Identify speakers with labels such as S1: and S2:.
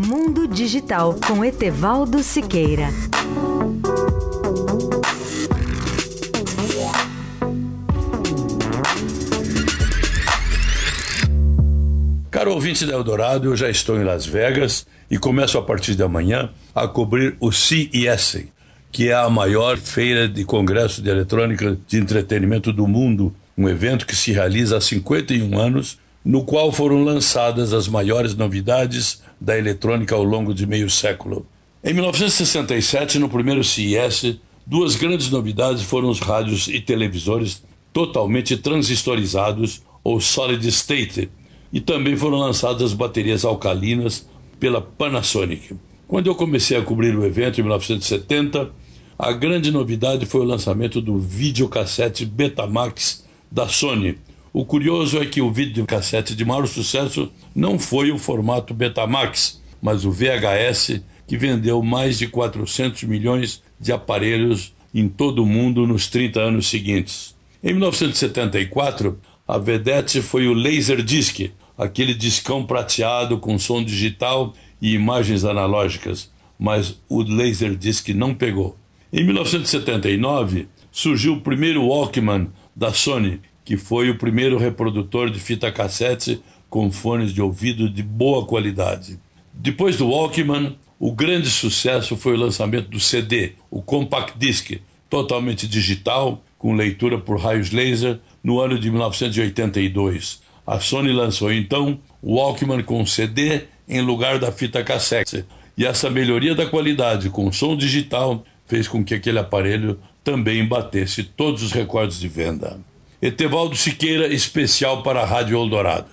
S1: Mundo Digital com Etevaldo Siqueira.
S2: Caro ouvinte da Eldorado, eu já estou em Las Vegas e começo a partir de amanhã a cobrir o CES, que é a maior feira de congresso de eletrônica de entretenimento do mundo, um evento que se realiza há 51 anos, no qual foram lançadas as maiores novidades da eletrônica ao longo de meio século. Em 1967, no primeiro CES, duas grandes novidades foram os rádios e televisores totalmente transistorizados ou solid state, e também foram lançadas as baterias alcalinas pela Panasonic. Quando eu comecei a cobrir o evento em 1970, a grande novidade foi o lançamento do videocassete Betamax da Sony. O curioso é que o videocassete de maior sucesso não foi o formato Betamax, mas o VHS, que vendeu mais de 400 milhões de aparelhos em todo o mundo nos 30 anos seguintes. Em 1974, a vedete foi o Laserdisc, aquele discão prateado com som digital e imagens analógicas, mas o Laserdisc não pegou. Em 1979, surgiu o primeiro Walkman da Sony, que foi o primeiro reprodutor de fita cassete com fones de ouvido de boa qualidade. Depois do Walkman, o grande sucesso foi o lançamento do CD, o Compact Disc, totalmente digital, com leitura por raios laser, no ano de 1982. A Sony lançou então o Walkman com CD em lugar da fita cassete. E essa melhoria da qualidade com som digital fez com que aquele aparelho também batesse todos os recordes de venda. Etevaldo Siqueira, especial para a Rádio Eldorado.